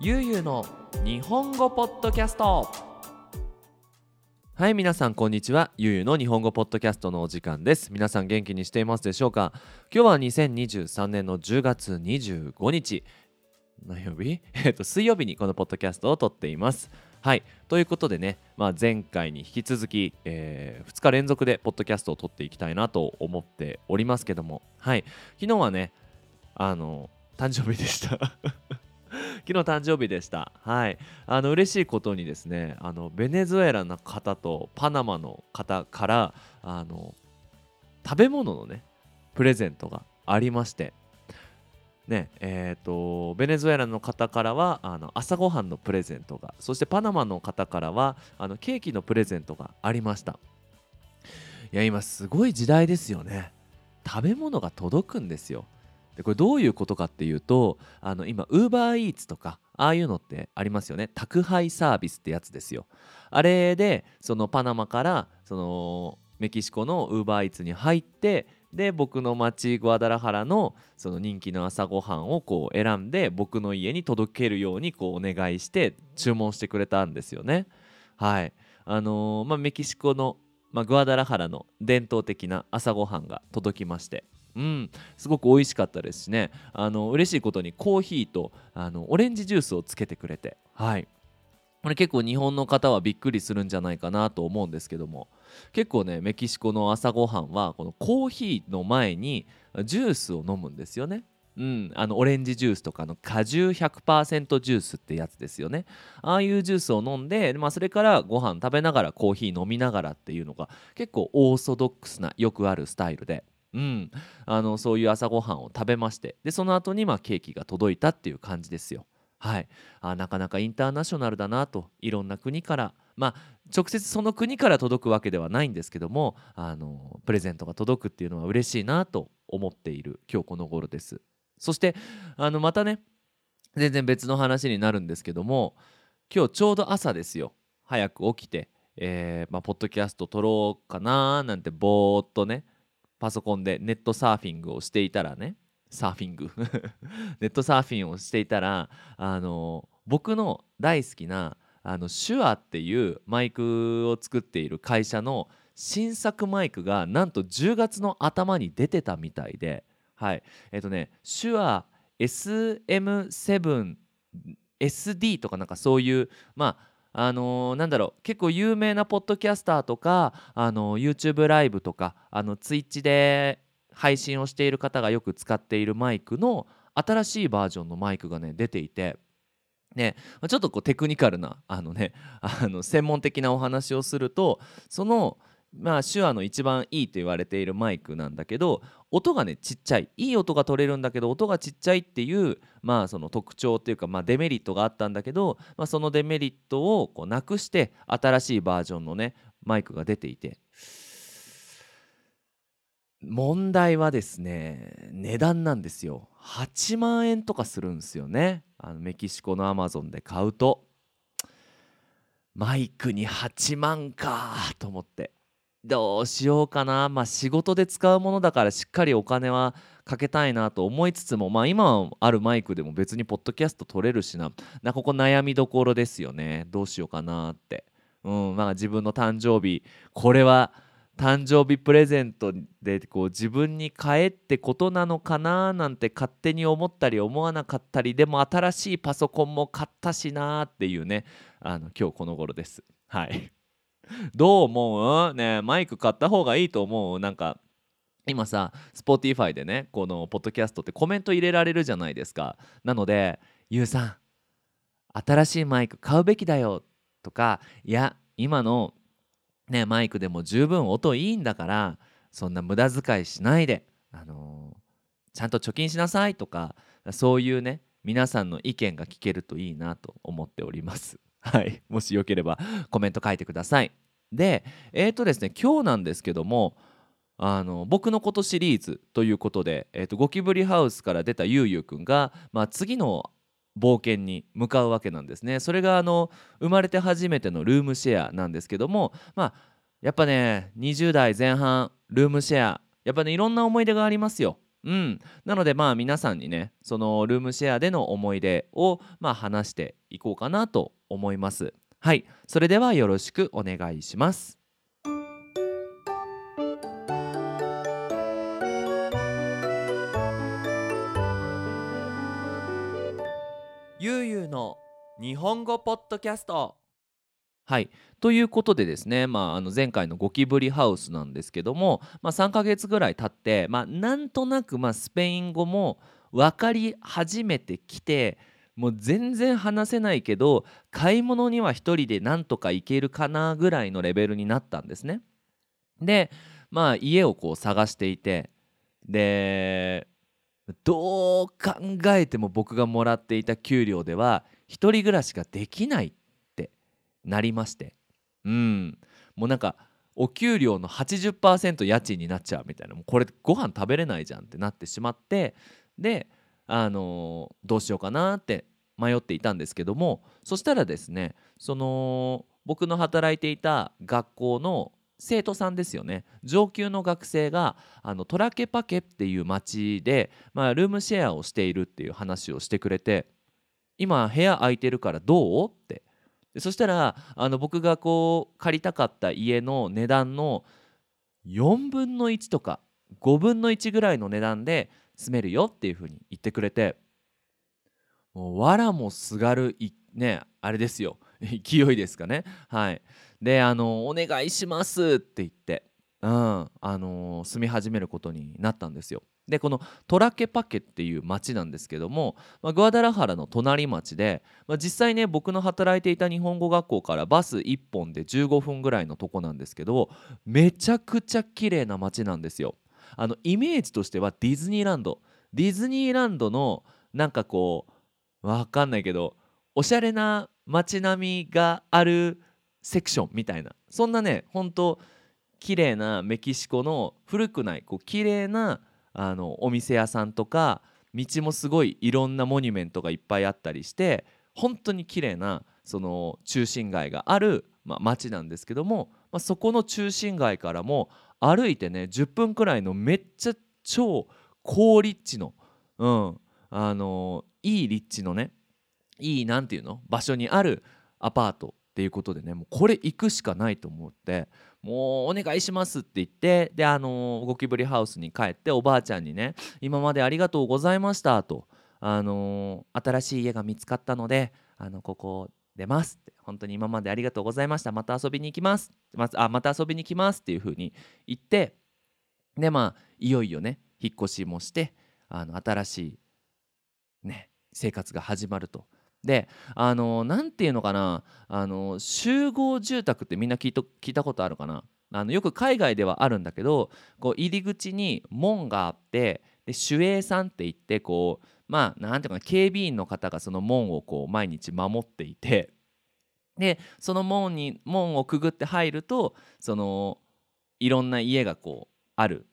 ゆうゆうの日本語ポッドキャスト。はい皆さんこんにちは。ゆうゆうの日本語ポッドキャストのお時間です。皆さん元気にしていますでしょうか？今日は2023年の10月25日。何曜日？えっと水曜日にこのポッドキャストを撮っています。はい。ということでね、まあ、前回に引き続き、えー、2日連続でポッドキャストを撮っていきたいなと思っておりますけども。はい。昨日はねあの誕生日でした。昨日誕生日でした。はい。あの嬉しいことにですね、あのベネズエラの方とパナマの方からあの食べ物のねプレゼントがありまして、ねえーと、ベネズエラの方からはあの朝ごはんのプレゼントがそしてパナマの方からはあのケーキのプレゼントがありましたいや今すごい時代ですよね食べ物が届くんですよでこれどういうことかっていうとあの今ウーバーイーツとかああいうのってありますよね。宅配サービスってやつですよ。あれでそのパナマからそのメキシコのウーバーイーツに入ってで僕の町グアダラハラのその人気の朝ごはんをこう選んで僕の家に届けるようにこうお願いして注文してくれたんですよね。はい。あのー、まあ、メキシコの、まあ、グアダラハラの伝統的な朝ごはんが届きまして。うん、すごく美味しかったですしね。あの嬉しいことにコーヒーとあのオレンジジュースをつけてくれて。はい。これ結構日本の方はびっくりするんじゃないかなと思うんですけども。結構ねメキシコの朝ごはんはこのコーヒーの前にジュースを飲むんですよね。うん、あのオレンジジュースとかの果汁100%ジュースってやつですよね。ああいうジュースを飲んで、まあ、それからご飯食べながらコーヒー飲みながらっていうのが結構オーソドックスなよくあるスタイルで。うん、あのそういう朝ごはんを食べましてでその後にまあケーキが届いたっていう感じですよ。はい、あなかなかインターナショナルだなといろんな国からまあ直接その国から届くわけではないんですけどもあのプレゼントが届くっていうのは嬉しいなと思っている今日この頃です。そしてあのまたね全然別の話になるんですけども今日ちょうど朝ですよ早く起きて、えーまあ、ポッドキャスト撮ろうかななんてぼーっとねパソコンでネットサーフィングをしていたらねサーフィング。ネットサーフィンをしていたらあの僕の大好きなあの手話っていうマイクを作っている会社の新作マイクがなんと10月の頭に出てたみたいではい。えっ、とね手話 SM7SD とかなんかそういうまああのー、なんだろう結構有名なポッドキャスターとか、あのー、YouTube ライブとかあの Twitch で配信をしている方がよく使っているマイクの新しいバージョンのマイクがね出ていて。ね、ちょっとこうテクニカルなあのねあの専門的なお話をするとそのまあ手話の一番いいと言われているマイクなんだけど音がねちっちゃいいい音が取れるんだけど音がちっちゃいっていうまあその特徴っていうかまあデメリットがあったんだけど、まあ、そのデメリットをこうなくして新しいバージョンのねマイクが出ていて。問題はですね値段なんですよ。8万円とかするんですよね。あのメキシコのアマゾンで買うと。マイクに8万かと思って。どうしようかな。まあ仕事で使うものだからしっかりお金はかけたいなと思いつつもまあ今あるマイクでも別にポッドキャスト撮れるしな。なここ悩みどころですよね。どうしようかなって。うんまあ自分の誕生日これは誕生日プレゼントでこう自分に買えってことなのかななんて勝手に思ったり思わなかったりでも新しいパソコンも買ったしなっていうねあの今日この頃です。はい。どう思う？ねマイク買った方がいいと思う？なんか今さ Spotify でねこのポッドキャストってコメント入れられるじゃないですか。なので「ゆうさん新しいマイク買うべきだよ」とか「いや今のねマイクでも十分音いいんだからそんな無駄遣いしないで、あのー、ちゃんと貯金しなさい」とかそういうね皆さんの意見が聞けるといいなと思っております。はい、もしよければコメント書いてください。で、えっ、ー、とですね、今日なんですけども、あの僕のことシリーズということで、えーと、ゴキブリハウスから出たゆうゆうくんが、まあ、次の冒険に向かうわけなんですね。それがあの生まれて初めてのルームシェアなんですけども、まあ、やっぱね20代前半ルームシェアやっぱねいろんな思い出がありますよ。うん、なのでまあ皆さんにねそのルームシェアでの思い出をまあ話していこうかなと思います。はい。それではよろしくお願いします。ゆうゆうの日本語ポッドキャスト。はい。ということでですね、まあ、あの前回のゴキブリハウスなんですけども、まあ、3ヶ月ぐらい経って、まあ、なんとなくまあスペイン語も分かり始めてきてもう全然話せないけど買い物には一人でなんとか行けるかなぐらいのレベルになったんですね。でまあ家をこう探していてでどう考えても僕がもらっていた給料では一人暮らしができないってなりまして。うん。もうなんかお給料の80%家賃になっちゃうみたいな。もうこれご飯食べれないじゃんってなってしまってであのどうしようかなって迷っていたんですけどもそしたらですねその僕の働いていた学校の生徒さんですよね。上級の学生があのトラケパケっていう町で、まあ、ルームシェアをしているっていう話をしてくれて今部屋空いてるからどう？って。でそしたらあの僕がこう借りたかった家の値段の4分の1とか5分の1ぐらいの値段で住めるよっていう風に言ってくれてもう藁もすがるいねあれですよ。勢いですかね。はい。であの「お願いします」って言って、うんあの住み始めることになったんですよ。でこのトラケパケっていう町なんですけども、まあ、グアダラハラの隣町で、まあ、実際ね僕の働いていた日本語学校からバス1本で15分ぐらいのとこなんですけどめちゃくちゃ綺麗な町なんですよ。あのイメージとしてはディズニーランド。ディズニーランドのなんかこうわかんないけどおしゃれな街並みがあるセクションみたいな。そんなねほんと綺麗なメキシコの古くないこう綺麗なあのお店屋さんとか道もすごいいろんなモニュメントがいっぱいあったりして本当に綺麗なその中心街がある、まあ、街なんですけども、まあ、そこの中心街からも歩いてね10分くらいのめっちゃ超高立地の、うん、あのいい立地のねいいなんていうの場所にあるアパートっていうことでねもうこれ行くしかないと思ってもうお願いしますって言ってであのゴキブリハウスに帰っておばあちゃんにね今までありがとうございましたとあの新しい家が見つかったのであのここ出ますって。本当に今までありがとうございました。また遊びに行きます。まあまた遊びに来ますっていう風に言ってでまあいよいよね引っ越しもしてあの新しいね生活が始まると。であのなんていうのかな。あの集合住宅ってみんな聞いと聞いたことあるかな。あのよく海外ではあるんだけどこう入り口に門があってで守衛さんって言ってこうまあなんていうかな警備員の方がその門をこう毎日守っていてでその門に門をくぐって入るとそのいろんな家がこうある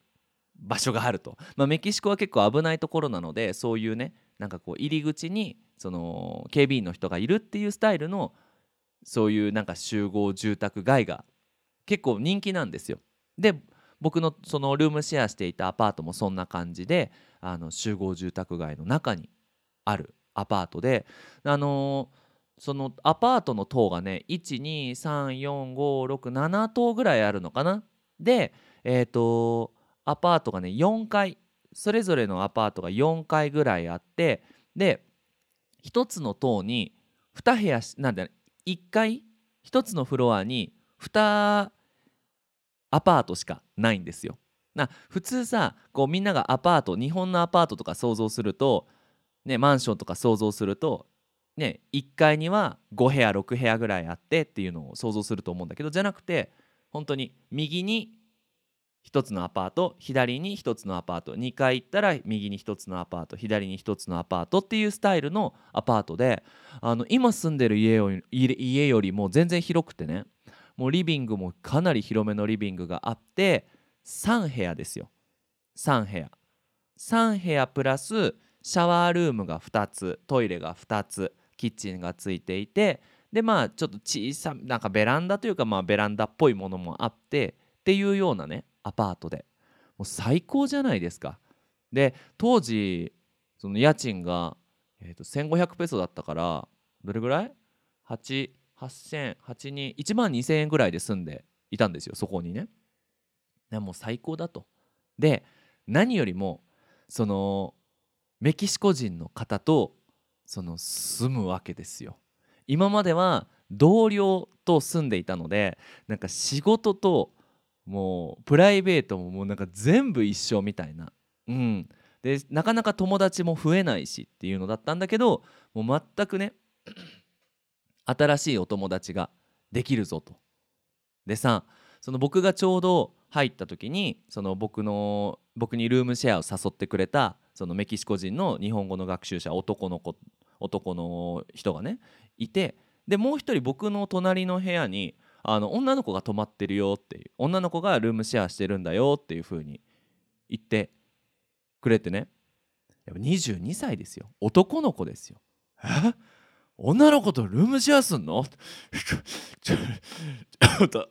場所があると、まあ、メキシコは結構危ないところなのでそういうねなんかこう入り口にその警備員の人がいるっていうスタイルのそういうなんか集合住宅街が結構人気なんですよ。で僕のそのルームシェアしていたアパートもそんな感じであの集合住宅街の中にあるアパートであのーそのアパートの棟がね1234567棟ぐらいあるのかな？でえっ、とアパートがね4階それぞれのアパートが4階ぐらいあってで1つの棟に2部屋なんだ1階1つのフロアに2アパートしかないんですよ。な普通さこうみんながアパート日本のアパートとか想像すると、ね、マンションとか想像すると、ね、1階には5部屋6部屋ぐらいあってっていうのを想像すると思うんだけどじゃなくて本当に右に1つのアパート左に1つのアパート2階行ったら右に1つのアパート左に1つのアパートっていうスタイルのアパートであの今住んでる家よ家よりも全然広くてねもうリビングもかなり広めのリビングがあって3部屋ですよ。3部屋。3部屋プラスシャワールームが2つトイレが2つキッチンがついていてでまあちょっと小さなんかベランダというかまあベランダっぽいものもあってっていうようなねアパートで。もう最高じゃないですか。で当時その家賃が、えー、と1500ペソだったからどれぐらい ?8 8000 1万2000円ぐらいで住んでいたんですよそこにね。もう最高だと。で何よりもそのメキシコ人の方とその住むわけですよ。今までは同僚と住んでいたのでなんか仕事ともうプライベートももうなんか全部一緒みたいな。うん。でなかなか友達も増えないしっていうのだったんだけどもう全くね新しいお友達ができるぞと。でさその僕がちょうど入った時にその僕の僕にルームシェアを誘ってくれたそのメキシコ人の日本語の学習者男の子男の人がねいてでもう一人僕の隣の部屋にあの女の子が泊まってるよっていう女の子がルームシェアしてるんだよっていう風に言ってくれてね。やっぱ22歳ですよ。男の子ですよ。え？女の子とルームシェアすんの？ちょっと。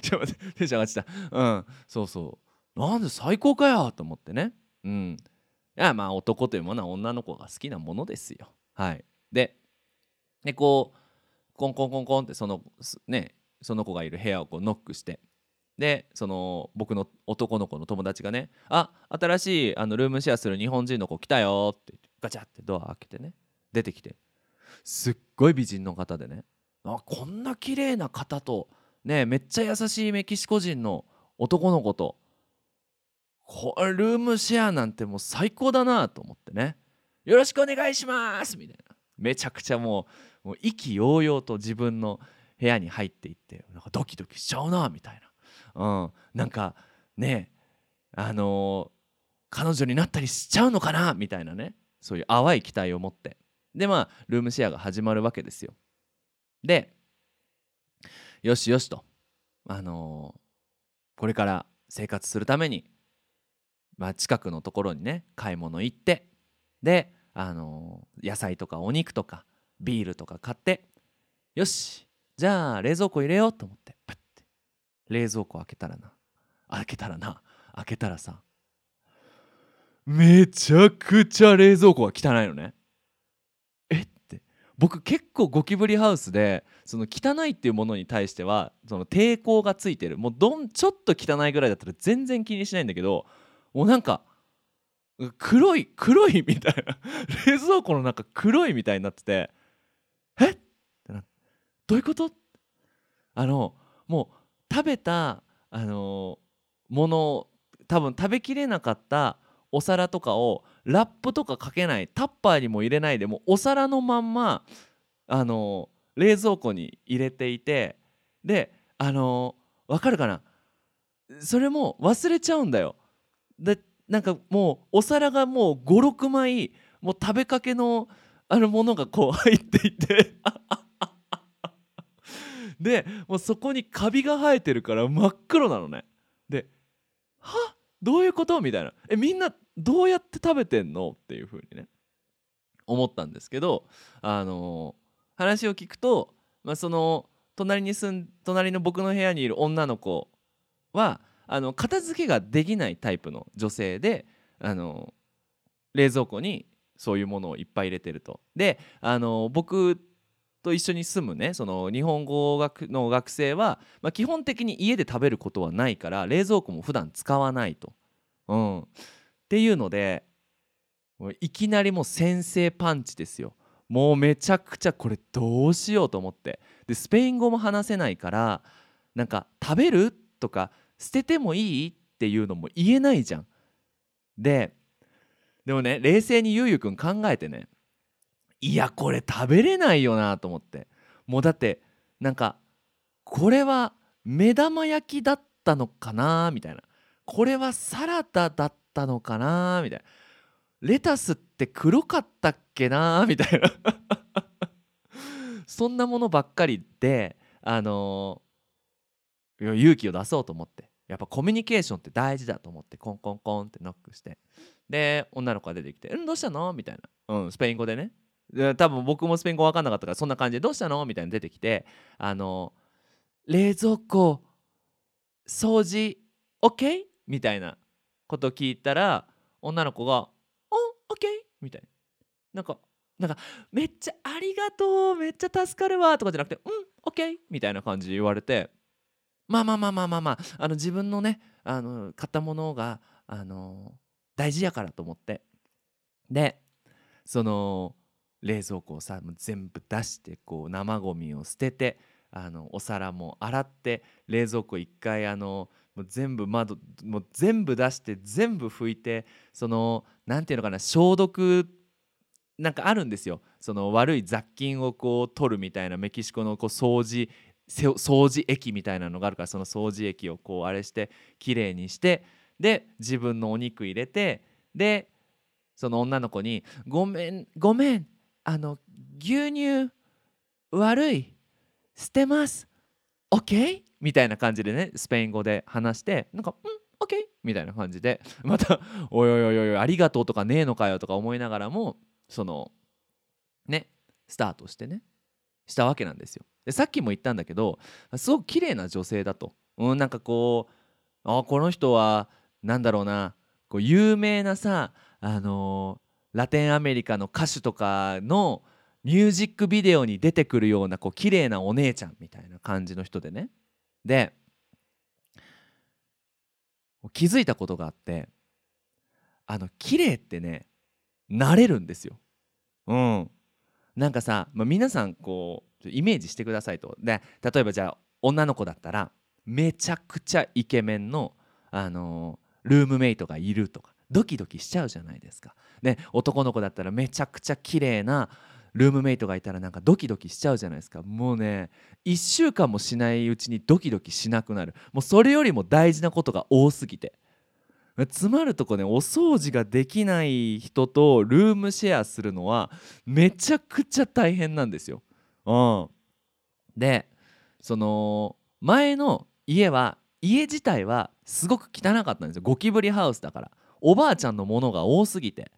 ちょっと待ってテンション上がってた。うん。そうそう。なんで最高かよと思ってね。うん。いやまあ男というものは女の子が好きなものですよ。はい。ででこうコンコンコンコンってそのねその子がいる部屋をこうノックして。でその僕の男の子の友達がね「あ新しいあのルームシェアする日本人の子来たよ」ってガチャってドア開けてね出てきて。すっごい美人の方でね。あこんな綺麗な方とねめっちゃ優しいメキシコ人の男の子とこルームシェアなんてもう最高だなと思ってね。よろしくお願いします！みたいな。めちゃくちゃもうもう意気揚々と自分の部屋に入っていってなんかドキドキしちゃうなみたいな、うん、なんかねあのー、彼女になったりしちゃうのかなみたいなね。そういう淡い期待を持って。でまあルームシェアが始まるわけですよ。でよしよしとあのー、これから生活するために、まあ、近くのところにね買い物行ってであのー、野菜とかお肉とかビールとか買ってよしじゃあ冷蔵庫入れようと思ってパッて冷蔵庫開けたらな開けたらな開けたらさめちゃくちゃ冷蔵庫が汚いのね。僕結構ゴキブリハウスでその汚いっていうものに対してはその抵抗がついてる。もうどんちょっと汚いぐらいだったら全然気にしないんだけどもうなんか黒い黒いみたいな。冷蔵庫の中黒いみたいになっててえ？っどういうこと？あのもう食べたあのもの多分食べきれなかったお皿とかをラップとかかけないタッパーにも入れないでもお皿のまんまあの冷蔵庫に入れていてであのわかるかな？それも忘れちゃうんだよ。でなんかもうお皿がもう56枚もう食べかけのあるものがこう 入っていてでもうそこにカビが生えてるから真っ黒なのね。では？っどういうこと？みたいな。えみんなどうやって食べてんの？っていう風にね。思ったんですけどあのー、話を聞くと、まあ、その隣に住ん隣の僕の部屋にいる女の子はあの片付けができないタイプの女性であの冷蔵庫にそういうものをいっぱい入れてると。であの僕と一緒に住むねその日本語学の学生は、まあ、基本的に家で食べることはないから冷蔵庫も普段使わないと。うん、っていうのでいきなりもう先制パンチですよ。もうめちゃくちゃこれどうしようと思ってでスペイン語も話せないからなんか食べるとか捨ててもいいっていうのも言えないじゃん。ででもね冷静にゆうゆうくん考えてねいやこれ食べれないよなと思って。もうだってなんかこれは目玉焼きだったのかなみたいな。これはサラダだったのかなみたいな。レタスって黒かったっけなみたいな。そんなものばっかりであのー、勇気を出そうと思って。やっぱコミュニケーションって大事だと思って。コンコンコンってノックして。で女の子が出てきて「うんどうしたの?」みたいな、うん、スペイン語でね。多分僕もスペイン語分かんなかったからそんな感じで「どうしたの?」みたいに出てきてあの冷蔵庫掃除 OK? みたいなこと聞いたら女の子が「おオッケー」みたいななんかなんかめっちゃありがとうめっちゃ助かるわとかじゃなくて「うんオッケー」みたいな感じで言われてまあまあまあまあまあまああの自分のねあの買ったものがあの大事やからと思ってでその冷蔵庫をさ全部出してこう生ゴミを捨ててあのお皿も洗って冷蔵庫一回あのもう全部窓もう全部出して全部拭いてそのなんていうのかな消毒なんかあるんですよ。その悪い雑菌をこう取るみたいなメキシコのこう掃除掃除液みたいなのがあるからその掃除液をこうあれしてきれいにしてで自分のお肉入れてでその女の子に「ごめんごめんあの牛乳悪い捨てます OK? みたいな感じでねスペイン語で話してなんか「うん OK」みたいな感じでまた「おいおいおいおいありがとう」とかねえのかよとか思いながらもそのねスタートしてねしたわけなんですよ。でさっきも言ったんだけどすごく綺麗な女性だと。うん、なんかこうあこの人はなんだろうなこう有名なさあのー、ラテンアメリカの歌手とかのミュージックビデオに出てくるようなこう綺麗なお姉ちゃんみたいな感じの人でね。で気づいたことがあってあの綺麗ってねなれるんですよ。うん、なんかさ、まあ、皆さんこうイメージしてくださいと。で例えばじゃあ女の子だったらめちゃくちゃイケメンの、あのー、ルームメイトがいるとか。ドキドキしちゃうじゃないですか。で男の子だったらめちゃくちゃ綺麗なルームメイトがいたらなんかドキドキしちゃうじゃないですか。もうね1週間もしないうちにドキドキしなくなる。もうそれよりも大事なことが多すぎて。つまるとこねお掃除ができない人とルームシェアするのはめちゃくちゃ大変なんですよ。うん、でその前の家は家自体はすごく汚かったんですよ。ゴキブリハウスだから。おばあちゃんのものが多すぎて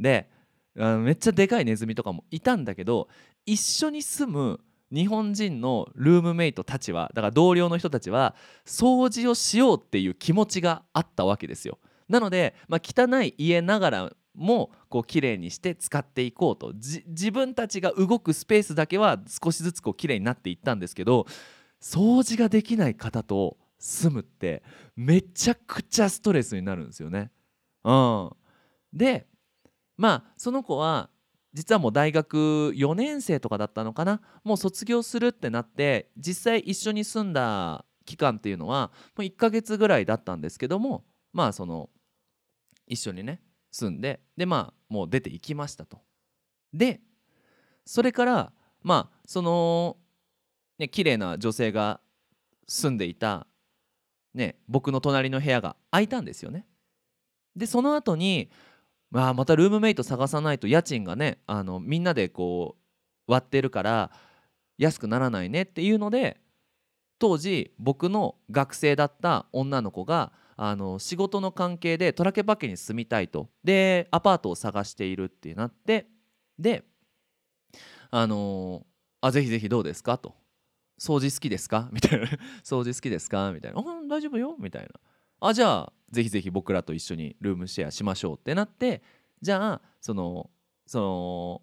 でめっちゃでかいネズミとかもいたんだけど一緒に住む日本人のルームメイトたちはだから同僚の人たちは掃除をしようっていう気持ちがあったわけですよ。なので、まあ、汚い家ながらもこう綺麗にして使っていこうと自分たちが動くスペースだけは少しずつこう綺麗になっていったんですけど掃除ができない方と住むってめちゃくちゃストレスになるんですよね。うん、でまあその子は実はもう大学4年生とかだったのかなもう卒業するってなって実際一緒に住んだ期間っていうのはもう1ヶ月ぐらいだったんですけどもまあその一緒にね住んででまあもう出ていきましたと。でそれからまあそのね綺麗な女性が住んでいたね僕の隣の部屋が空いたんですよね。でその後にまあ、またルームメイト探さないと家賃がねあのみんなでこう割ってるから安くならないねっていうので当時僕の学生だった女の子があの仕事の関係でトラケバケに住みたいと。でアパートを探しているってなってであのあぜひぜひどうですかと。掃除好きですか？みたいな。掃除好きですか？みたいなあ大丈夫よみたいなあじゃあぜひぜひ僕らと一緒にルームシェアしましょうってなってじゃあそのその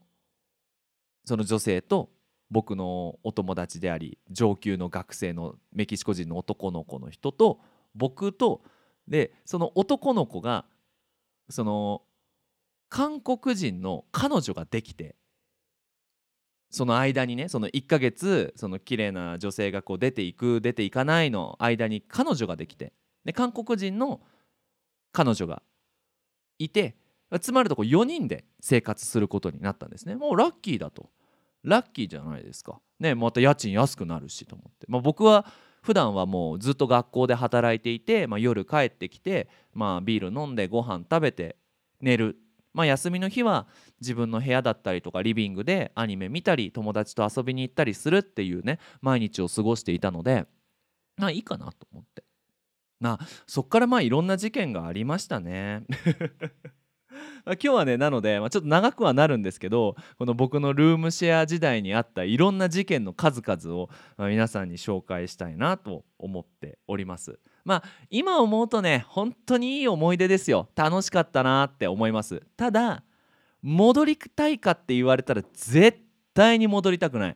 その女性と僕のお友達であり上級の学生のメキシコ人の男の子の人と僕とでその男の子がその韓国人の彼女ができてその間にねその1ヶ月その綺麗な女性がこう出ていく出ていかないの間に彼女ができてで韓国人の彼女がいてつまるとこ4人で生活することになったんですね。もうラッキーだと。ラッキーじゃないですか。ねまた家賃安くなるしと思って、まあ、僕は普段はもうずっと学校で働いていて、まあ、夜帰ってきて、まあ、ビール飲んでご飯食べて寝る、まあ、休みの日は自分の部屋だったりとかリビングでアニメ見たり友達と遊びに行ったりするっていうね毎日を過ごしていたのでまあいいかなと思って。なそっからまあいろんな事件がありましたね。今日はねなので、まあ、ちょっと長くはなるんですけどこの僕のルームシェア時代にあったいろんな事件の数々を、皆さんに紹介したいなと思っております。まあ今思うとね本当にいい思い出ですよ。楽しかったなって思います。ただ戻りたいかって言われたら絶対に戻りたくない。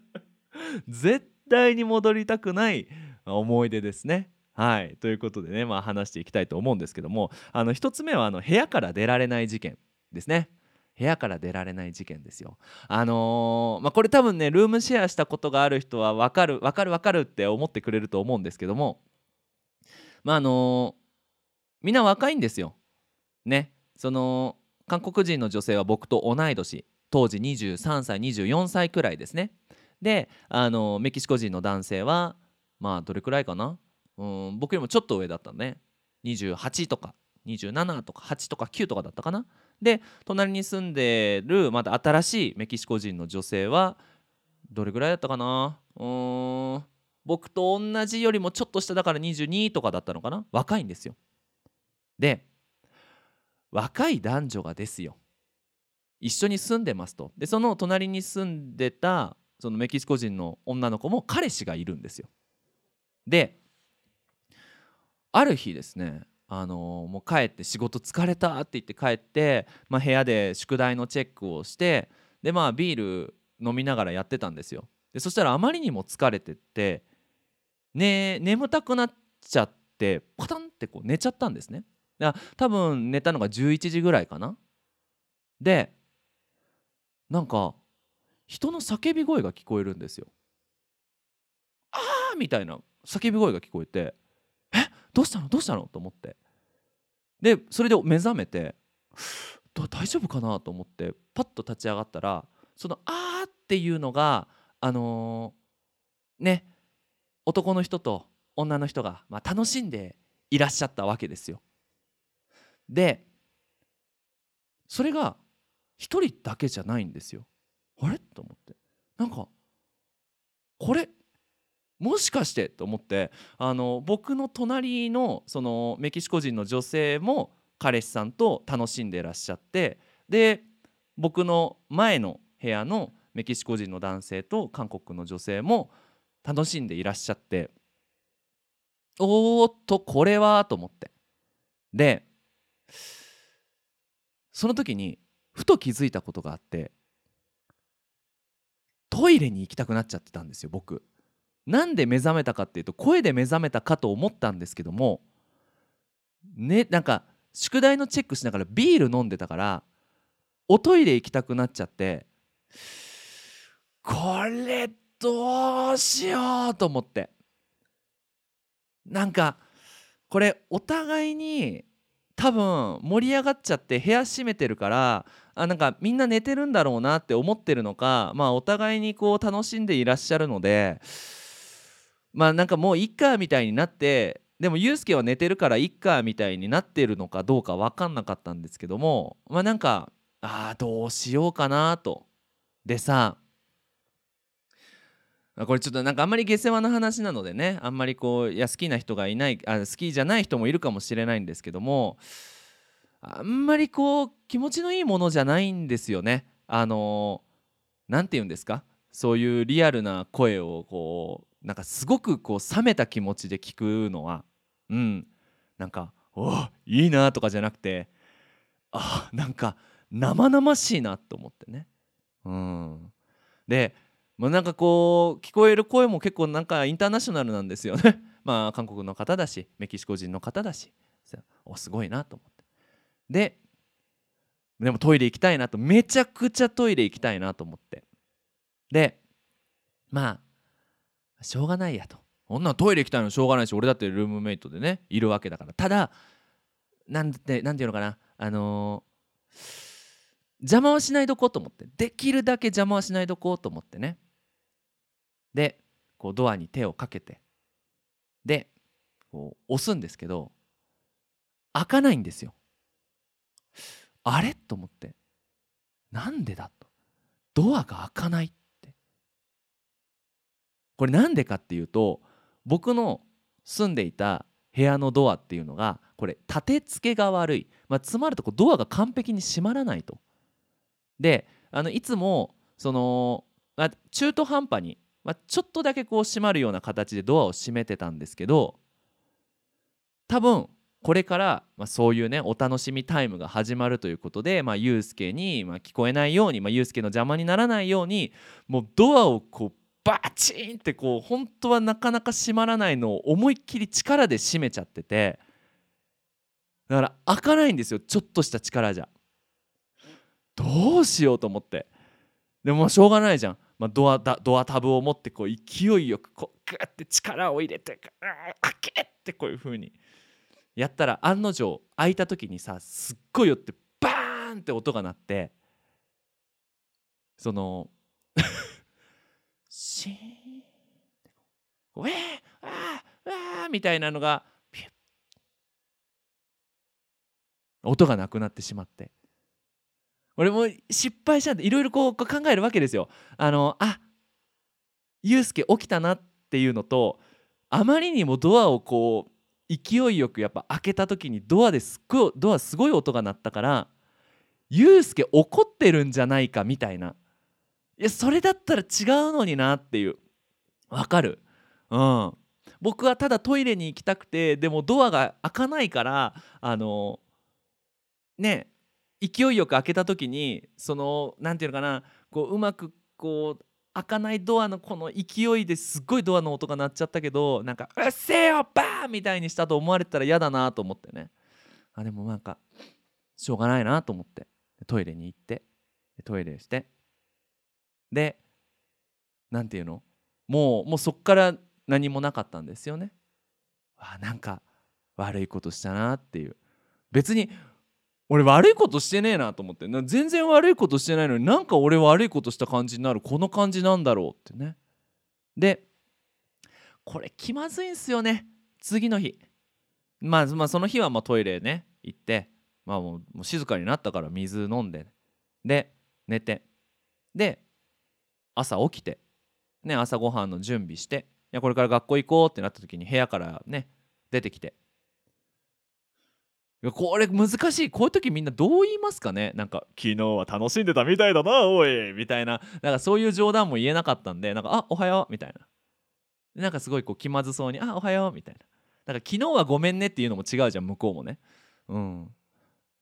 絶対に戻りたくない思い出ですね。はいということでねまあ話していきたいと思うんですけどもあの1つ目はあの部屋から出られない事件ですね部屋から出られない事件ですよ。あのー、まあ、これ多分ねルームシェアしたことがある人は分かる分かる分かるって思ってくれると思うんですけどもまああのー、みんな若いんですよ。ねその韓国人の女性は僕と同い年当時23歳24歳くらいですね。であのー、メキシコ人の男性はまあどれくらいかな？うん僕よりもちょっと上だったね。28とか27とか8とか9とかだったかな。で隣に住んでるまだ新しいメキシコ人の女性はどれぐらいだったかな。うん僕と同じよりもちょっと下だから22とかだったのかな。若いんですよ。で若い男女がですよ。一緒に住んでますと。でその隣に住んでたそのメキシコ人の女の子も彼氏がいるんですよ。である日ですねあのもう帰って仕事疲れたって言って帰って、まあ、部屋で宿題のチェックをしてでまあビール飲みながらやってたんですよ。でそしたらあまりにも疲れてってね眠たくなっちゃってパタンってこう寝ちゃったんですね。だ多分寝たのが11時ぐらいかな。でなんか人の叫び声が聞こえるんですよ。あーみたいな叫び声が聞こえてどうしたの？どうしたの？と思って。でそれで目覚めて大丈夫かな？と思ってパッと立ち上がったらその「あー」っていうのがあのー、ね男の人と女の人が、まあ、楽しんでいらっしゃったわけですよ。でそれが一人だけじゃないんですよ。あれ？と思って。なんかこれもしかしてと思ってあの僕の隣のそのメキシコ人の女性も彼氏さんと楽しんでいらっしゃってで僕の前の部屋のメキシコ人の男性と韓国の女性も楽しんでいらっしゃっておーっとこれはと思ってでその時にふと気づいたことがあってトイレに行きたくなっちゃってたんですよ僕。なんで目覚めたかっていうと声で目覚めたかと思ったんですけどもねなんか宿題のチェックしながらビール飲んでたからおトイレ行きたくなっちゃってこれどうしようと思って。なんかこれお互いに多分盛り上がっちゃって部屋閉めてるからあなんかみんな寝てるんだろうなって思ってるのかまあお互いにこう楽しんでいらっしゃるのでまあなんかもういっかみたいになってでもユうスケは寝てるからいっかみたいになってるのかどうか分かんなかったんですけどもまあなんかああどうしようかなと。でさこれちょっとなんかあんまり下世話な話なのでねあんまりこういや好きな人がいないあ好きじゃない人もいるかもしれないんですけどもあんまりこう気持ちのいいものじゃないんですよね。あの何て言うんですか？そういうリアルな声をこうなんかすごくこう冷めた気持ちで聞くのはうんなんか「おいいな」とかじゃなくてあなんか生々しいなと思ってね。うん、で、まあ、なんかこう聞こえる声も結構なんかインターナショナルなんですよね。まあ韓国の方だしメキシコ人の方だしおすごいなと思って。ででもトイレ行きたいなとめちゃくちゃトイレ行きたいなと思ってでまあしょうがないやと。こんなトイレ行きたいのしょうがないし俺だってルームメイトでねいるわけだから。ただなんてなんていうのかな。あのー、邪魔はしないどこうと思って。できるだけ邪魔はしないどこうと思ってね。でこうドアに手をかけて。でこう押すんですけど開かないんですよ。あれ？と思って。なんでだと。ドアが開かないこれなんでかっていうと僕の住んでいた部屋のドアっていうのがこれ立て付けが悪い、まあ、つまるとこドアが完璧に閉まらないと。であのいつもその、まあ、中途半端に、まあ、ちょっとだけこう閉まるような形でドアを閉めてたんですけど多分これから、まあ、そういうねお楽しみタイムが始まるということで、まあ、ユうスケに、まあ、聞こえないように、まあ、ユうスケの邪魔にならないようにもうドアをこうバチンってこう本当はなかなか閉まらないのを思いっきり力で閉めちゃっててだから開かないんですよちょっとした力じゃ。どうしようと思って。でもしょうがないじゃん、まあ、ドアだドアタブを持ってこう勢いよくこうグッて力を入れて開けってこういう風に。やったら案の定開いた時にさすっごいよってバーンって音が鳴ってそのシーンってウェーあーあーみたいなのがピュッ。音がなくなってしまって。俺も失敗したんでいろいろこう考えるわけですよ。あのあユうスケ起きたなっていうのとあまりにもドアをこう勢いよくやっぱ開けた時にドアですっごいドアすごい音が鳴ったからユうスケ怒ってるんじゃないかみたいな。いやそれだったら違うのになっていう。わかる？うん。僕はただトイレに行きたくてでもドアが開かないからあのね勢いよく開けた時にそのなんていうのかなこううまくこう開かないドアのこの勢いですっごいドアの音が鳴っちゃったけどなんか「うっせえよバーン!」みたいにしたと思われたら嫌だなと思ってね。あでもなんかしょうがないなと思って。トイレに行ってトイレして。でなんていうの？もうもうそっから何もなかったんですよね。あなんか悪いことしたなっていう。別に俺悪いことしてねえなと思って。な全然悪いことしてないのになんか俺悪いことした感じになる。この感じなんだろうってね。でこれ気まずいんすよね。次の日。まあまあその日はまトイレね行って。まあもう静かになったから水飲んでで寝て。で朝起きて。ね朝ごはんの準備して。やこれから学校行こうってなった時に部屋からね出てきて。いやこれ難しい。こういう時みんなどう言いますかね？なんか昨日は楽しんでたみたいだなおい。みたいな。なんかそういう冗談も言えなかったんでなんかあおはよう。みたいな。なんかすごいこう気まずそうにあおはよう。みたいな。だか昨日はごめんねっていうのも違うじゃん向こうもね。うん。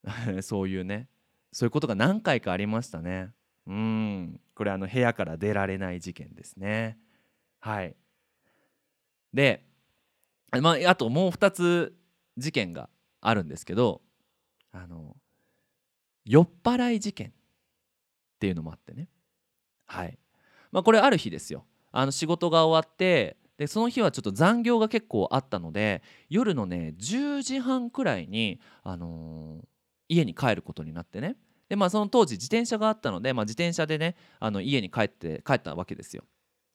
そういうね。そういうことが何回かありましたね。うん。これあの部屋から出られない事件ですね。はい。でまああともう2つ事件があるんですけどあの酔っ払い事件っていうのもあってね。はい。まあこれある日ですよ。あの仕事が終わってでその日はちょっと残業が結構あったので夜のね10時半くらいに、あのー家に帰ることになってね。でまあその当時自転車があったので、まあ、自転車でねあの家に帰って帰ったわけですよ。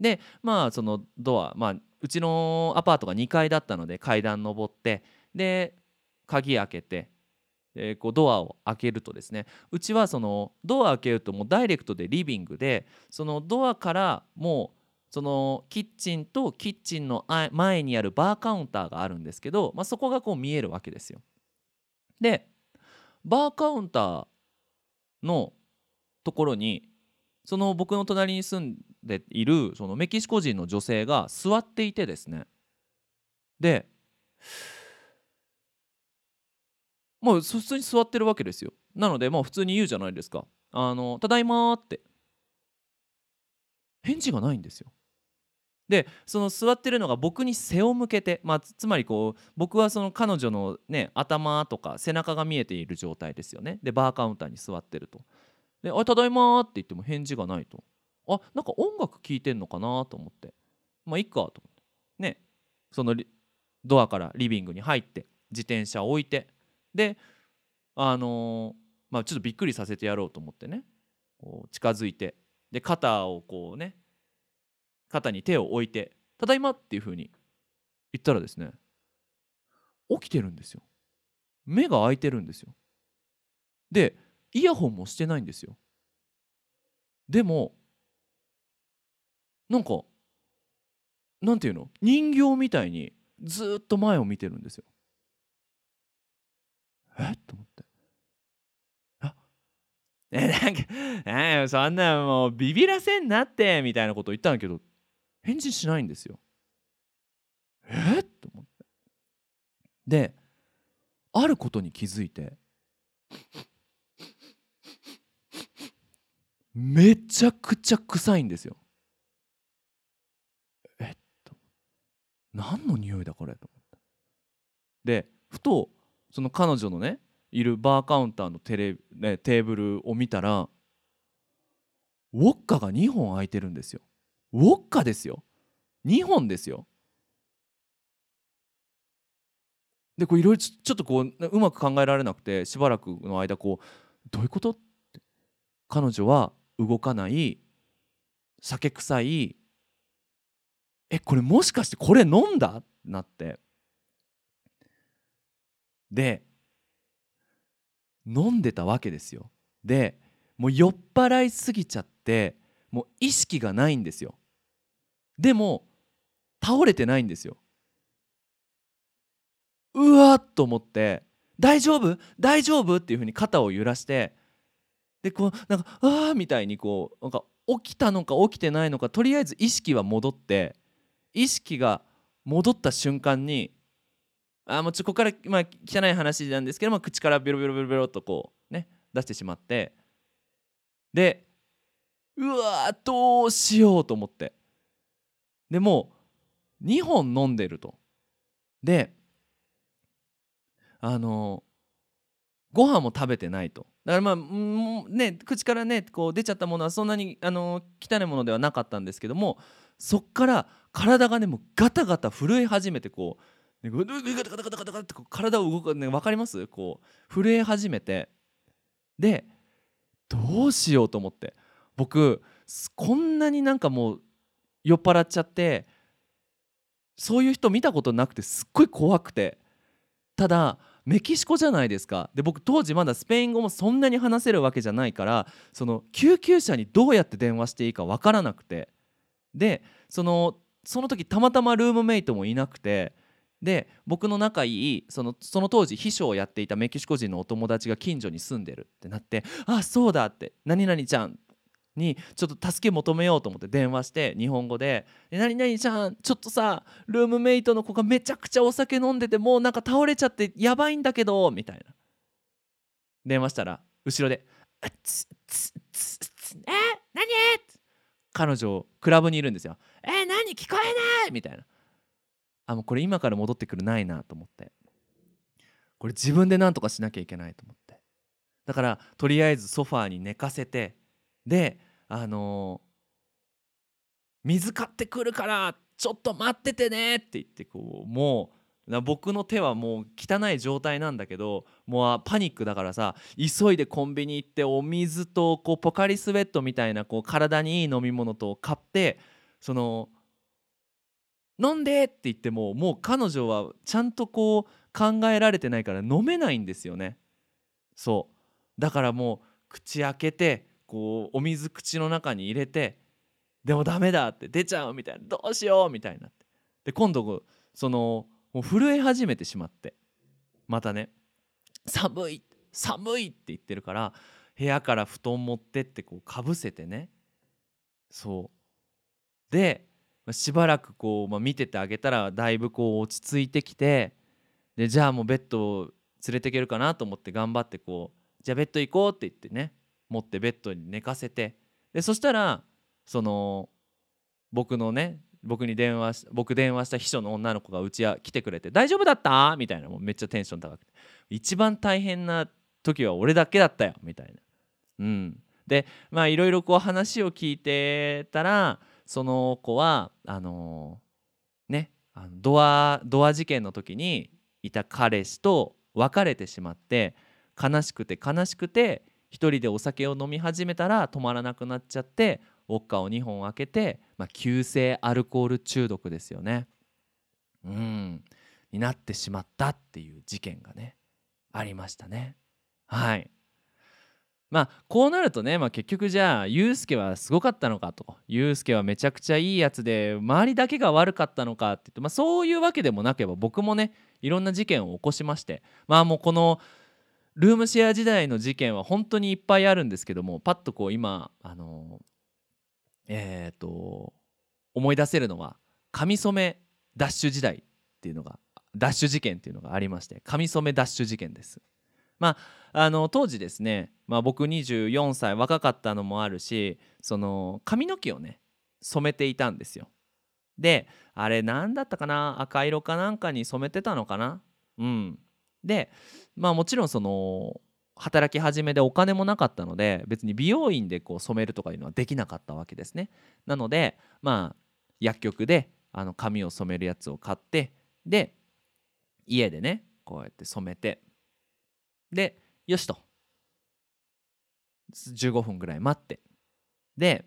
でまあそのドア、まあ、うちのアパートが2階だったので階段登ってで鍵開けてでこうドアを開けるとですねうちはそのドア開けるともうダイレクトでリビングでそのドアからもうそのキッチンとキッチンの前にあるバーカウンターがあるんですけど、まあ、そこがこう見えるわけですよ。でバーカウンターのところにその僕の隣に住んでいるそのメキシコ人の女性が座っていてですね。でもう普通に座ってるわけですよ。なのでもう普通に言うじゃないですか「あのただいま」って。返事がないんですよ。でその座ってるのが僕に背を向けて、まあ、つまりこう僕はその彼女の、ね、頭とか背中が見えている状態ですよね。でバーカウンターに座ってると。で「あただいま」って言っても返事がないと。あなんか音楽聴いてんのかなと思って。まあいっかと思って。ね。そのドアからリビングに入って自転車を置いて。であのーまあちょっとびっくりさせてやろうと思ってね。こう近づいて。で肩をこうね肩に手を置いて「ただいま」っていう風に言ったらですね起きてるんですよ。目が開いてるんですよ。でイヤホンもしてないんですよ。でもなんかなんていうの？人形みたいにずっと前を見てるんですよ。え？っと思って。あ？えなんかえそんなもうビビらせんなってみたいなこと言ったんだけど返事しないんですよ。え？っと思って。であることに気づいてめちゃくちゃ臭いんですよ。えっと何の匂いだこれと思ってでふとその彼女のねいるバーカウンターのテレ、ね、テーブルを見たらウォッカが2本空いてるんですよ。ウォッカですよ。2本ですよ。でこういろいろちょっとこううまく考えられなくてしばらくの間こうどういうこと？って彼女は動かない酒臭いえこれもしかしてこれ飲んだ？ってなって。で飲んでたわけですよ。でもう酔っ払いすぎちゃってもう意識がないんですよ。でも倒れてないんですよ。うわっと思って「大丈夫？大丈夫?」っていうふうに肩を揺らしてでこうなんか「ああ」みたいにこうなんか起きたのか起きてないのかとりあえず意識は戻って意識が戻った瞬間にあもうちょここから、まあ、汚い話なんですけども口からベロベロベロベロとこうね出してしまってでうわどうしようと思って。でもう2本飲んでると。であのご飯も食べてないと。だからまあね口からねこう出ちゃったものはそんなにあの汚いものではなかったんですけどもそっから体がねもうガタガタ震え始めてこう、ガタガタガタガタガタって体を動かね分かります？こう震え始めて。でどうしようと思って。僕こんなになんかもう酔っ払っちゃってそういう人見たことなくてすっごい怖くて。ただメキシコじゃないですか。で僕当時まだスペイン語もそんなに話せるわけじゃないからその救急車にどうやって電話していいか分からなくて。でそのその時たまたまルームメイトもいなくてで僕の仲いいそのその当時秘書をやっていたメキシコ人のお友達が近所に住んでるってなって「あそうだ」って「何々ちゃん」にちょっと助け求めようと思って電話して日本語で「何々ちゃんちょっとさルームメイトの子がめちゃくちゃお酒飲んでてもうなんか倒れちゃってやばいんだけど」みたいな。電話したら後ろで「つつつつえ？何?」彼女クラブにいるんですよ「え何聞こえない!」みたいな。あもうこれ今から戻ってくるないなと思って。これ自分で何とかしなきゃいけないと思って。だからとりあえずソファーに寝かせてであのー、水買ってくるからちょっと待っててねって言ってこうもう僕の手はもう汚い状態なんだけどもうパニックだからさ急いでコンビニ行ってお水とこうポカリスエットみたいなこう体にいい飲み物と買ってその飲んでって言ってももう彼女はちゃんとこう考えられてないから飲めないんですよね。そう。だからもう口開けてこうお水口の中に入れてでもダメだって出ちゃうみたいなどうしようみたいなって。で今度そのもう震え始めてしまって。またね寒い寒いって言ってるから部屋から布団持ってってこうかぶせてね。そう。でしばらくこう、まあ、見ててあげたらだいぶこう落ち着いてきてでじゃあもうベッドを連れていけるかなと思って頑張ってこうじゃあベッド行こうって言ってね持ってベッドに寝かせてでそしたらその僕のね僕に電話し僕電話した秘書の女の子がうちは来てくれて「大丈夫だった?」みたいなもうめっちゃテンション高くて一番大変な時は俺だけだったよみたいな。うん、でまあいろいろこう話を聞いてたらその子はあの、ねあのドアドア事件の時にいた彼氏と別れてしまって悲しくて悲しくて一人でお酒を飲み始めたら止まらなくなっちゃってウォッカを2本開けて、まあ、急性アルコール中毒ですよね。うんになってしまったっていう事件がねありましたね。はいまあこうなるとね、まあ、結局じゃあユうスケはすごかったのかと。ユうスケはめちゃくちゃいいやつで周りだけが悪かったのかってって、まあ、そういうわけでもなければ僕もねいろんな事件を起こしましてまあもうこのルームシェア時代の事件は本当にいっぱいあるんですけどもパッとこう今あのえっ、ー、と思い出せるのは髪染めダッシュ時代っていうのがダッシュ事件っていうのがありまして髪染めダッシュ事件です。まああの当時ですね、まあ、僕24歳若かったのもあるしその髪の毛をね染めていたんですよ。であれ何だったかな赤色かなんかに染めてたのかな？うん。でまあもちろんその働き始めでお金もなかったので別に美容院でこう染めるとかいうのはできなかったわけですね。なのでまあ薬局であの髪を染めるやつを買ってで家でねこうやって染めてでよしと。15分ぐらい待って。で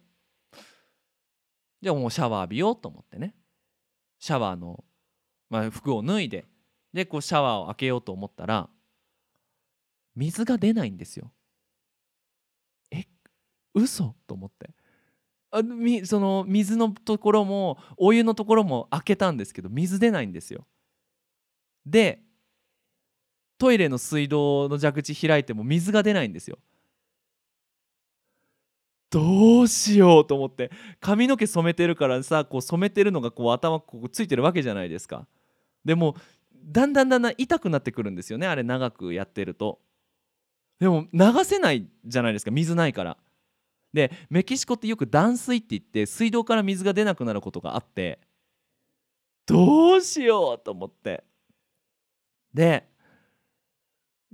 じゃあもうシャワー浴びようと思ってね。シャワーの、まあ、服を脱いで。でこうシャワーを開けようと思ったら水が出ないんですよ。え嘘と思って。あみその水のところもお湯のところも開けたんですけど水出ないんですよ。でトイレの水道の蛇口開いても水が出ないんですよ。どうしようと思って髪の毛染めてるからさこう染めてるのがこう頭ここついてるわけじゃないですか。でもだんだんだんだん痛くなってくるんですよねあれ長くやってると。でも流せないじゃないですか水ないから。でメキシコってよく断水って言って水道から水が出なくなることがあってどうしようと思ってで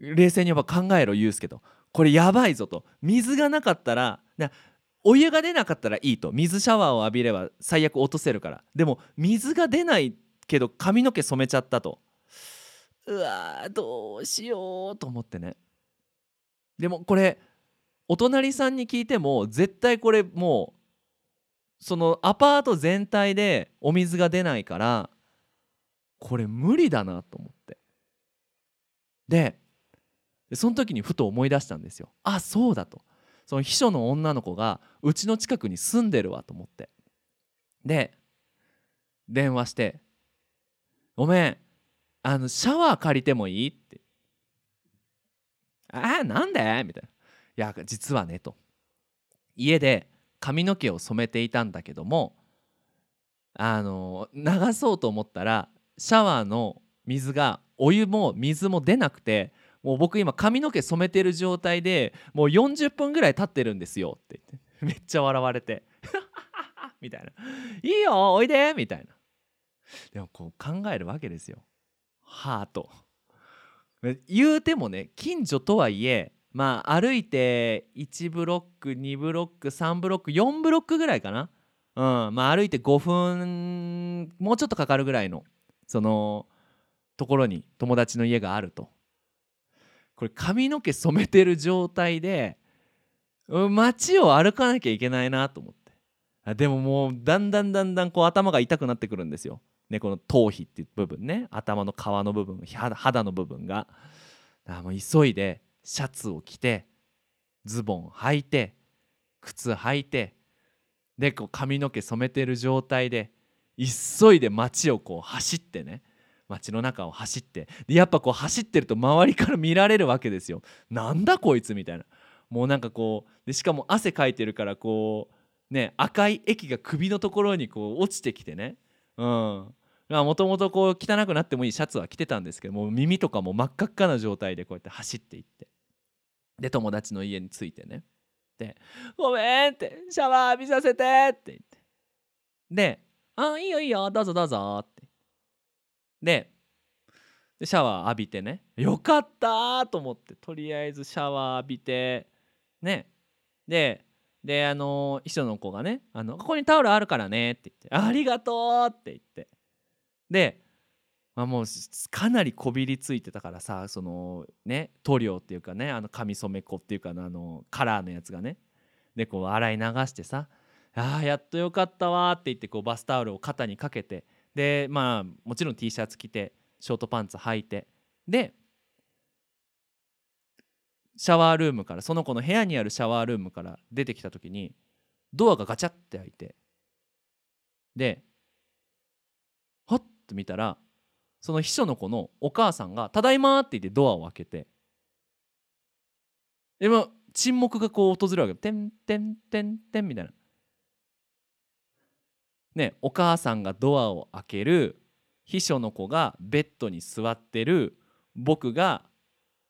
冷静にやっぱ考えろユうスケと。これやばいぞと。水がなかったらお湯が出なかったらいいと。水シャワーを浴びれば最悪落とせるから。でも水が出ないけど髪の毛染めちゃったと。うわどうしようと思ってね。でもこれお隣さんに聞いても絶対これもうそのアパート全体でお水が出ないからこれ無理だなと思って。ででその時にふと思い出したんですよ。あそうだと。その秘書の女の子がうちの近くに住んでるわと思って。で電話して「ごめんあのシャワー借りてもいい?」って「ああなんで?」みたいな「いや実はね」と。家で髪の毛を染めていたんだけどもあの流そうと思ったらシャワーの水がお湯も水も出なくてもう僕今髪の毛染めてる状態でもう40分ぐらい経ってるんですよ。って言って。めっちゃ笑われて。みたいな「いいよおいで」みたいな。でもこう考えるわけですよ。ハート。言うてもね近所とはいえまあ歩いて1ブロック2ブロック3ブロック4ブロックぐらいかな。うん。まあ歩いて5分もうちょっとかかるぐらいのそのところに友達の家があると。これ髪の毛染めてる状態で街を歩かなきゃいけないなと思って。でももうだんだんだんだんこう頭が痛くなってくるんですよ。ね、この頭皮っていう部分ね。頭の皮の部分肌の部分が。だからもう急いでシャツを着てズボン履いて靴履いてでこう髪の毛染めてる状態で急いで街をこう走ってね。街の中を走ってでやっぱこう走ってると周りから見られるわけですよ。なんだこいつみたいな。もうなんかこうでしかも汗かいてるからこうね赤い液が首のところにこう落ちてきてね。うん。もともとこう汚くなってもいいシャツは着てたんですけども耳とかも真っ赤っかな状態でこうやって走っていってで友達の家に着いてねで「ごめん」って「シャワー浴びさせて」って言ってで「あいいよいいよどうぞどうぞ」ってでシャワー浴びてねよかったと思ってとりあえずシャワー浴びてね。でであの秘書の子がねあの「ここにタオルあるからね」って言って「ありがとう」って言って。で、まあ、もうかなりこびりついてたからさそのね塗料っていうかねあの髪染め粉っていうかあのカラーのやつがね。でこう洗い流してさ「あーやっとよかったわ」って言ってこうバスタオルを肩にかけてでまあもちろん T シャツ着てショートパンツ履いてでシャワールームからその子の部屋にあるシャワールームから出てきた時にドアがガチャって開いてではっと見たらその秘書の子のお母さんが「ただいま」って言ってドアを開けてでも沈黙がこう訪れるわけ「てんてんてんてん」みたいな。ねお母さんがドアを開ける秘書の子がベッドに座ってる僕が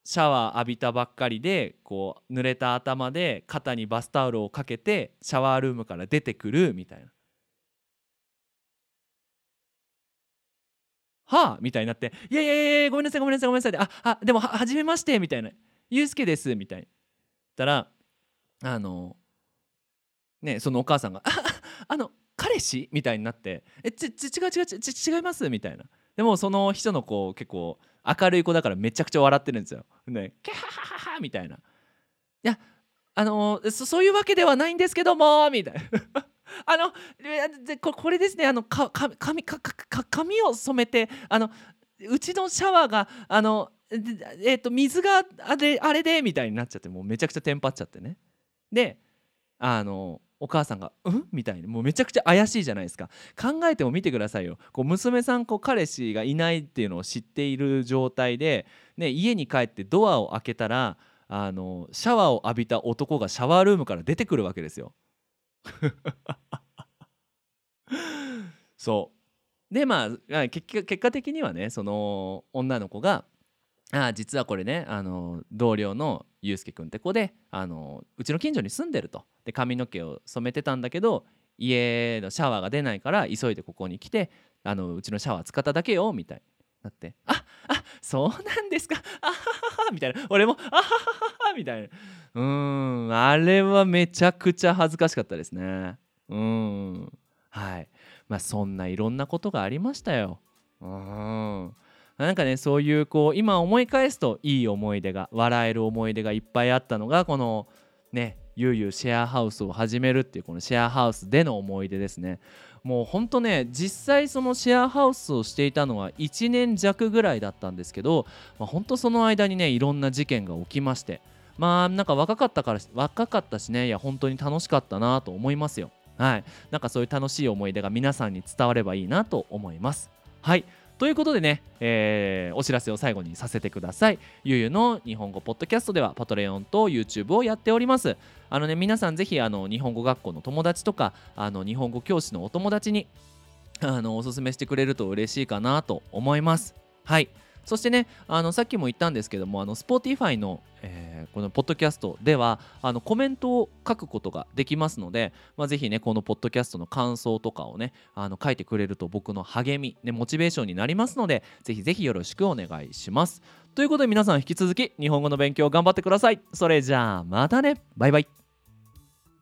シャワー浴びたばっかりでこう濡れた頭で肩にバスタオルをかけてシャワールームから出てくるみたいな。はあ？みたいになって「いやいやいやごめんなさいごめんなさいごめんなさい」ああでもははじめまして」みたいな「ゆうすけです」みたいにったらあのねそのお母さんが「ああの彼氏?」みたいになって「えちち違う違うち違います」みたいなでもその人の子結構明るい子だからめちゃくちゃ笑ってるんですよ。ねキャハハハハみたいな。いやあのそそういうわけではないんですけどもみたいな。あのこれですねあのかか髪かか髪を染めてあのうちのシャワーがあのえー、と水があれあれでみたいになっちゃってもうめちゃくちゃテンパっちゃってねであのお母さんが「うん?」みたいにもうめちゃくちゃ怪しいじゃないですか考えても見てくださいよこう娘さんこう彼氏がいないっていうのを知っている状態で、ね、家に帰ってドアを開けたらあのシャワーを浴びた男がシャワールームから出てくるわけですよ。そうでまあ結果的にはねその女の子があ実はこれねあの同僚のゆうすけくんって子であのうちの近所に住んでると。で髪の毛を染めてたんだけど家のシャワーが出ないから急いでここに来てあのうちのシャワー使っただけよみたいになって「ああそうなんですか。あははは」みたいな。俺も「あははは」みたいな。うんあれはめちゃくちゃ恥ずかしかったですね。うん。はい。まあそんないろんなことがありましたよ。うん。なんかねそういうこう今思い返すといい思い出が笑える思い出がいっぱいあったのがこのねゆうゆうシェアハウスを始めるっていうこのシェアハウスでの思い出ですね。もうほんとね実際そのシェアハウスをしていたのは1年弱ぐらいだったんですけど、まあ、ほんとその間にねいろんな事件が起きましてまあなんか若かったから若かったしねいや本当に楽しかったなと思いますよ。はい。なんかそういう楽しい思い出が皆さんに伝わればいいなと思います。はい。ということでね、えー、お知らせを最後にさせてください。ゆうゆうの日本語ポッドキャストではパトレオンと YouTube をやっております。あのね、皆さんぜひあの日本語学校の友達とかあの日本語教師のお友達にあのおすすめしてくれると嬉しいかなと思います。はい。そしてねあのさっきも言ったんですけどもあの Spotify の、えー、このポッドキャストではあのコメントを書くことができますので、まあ、ぜひねこのポッドキャストの感想とかをねあの書いてくれると僕の励み、ね、モチベーションになりますのでぜひぜひよろしくお願いします。ということで皆さん引き続き日本語の勉強頑張ってください。それじゃあまたねバイバイ。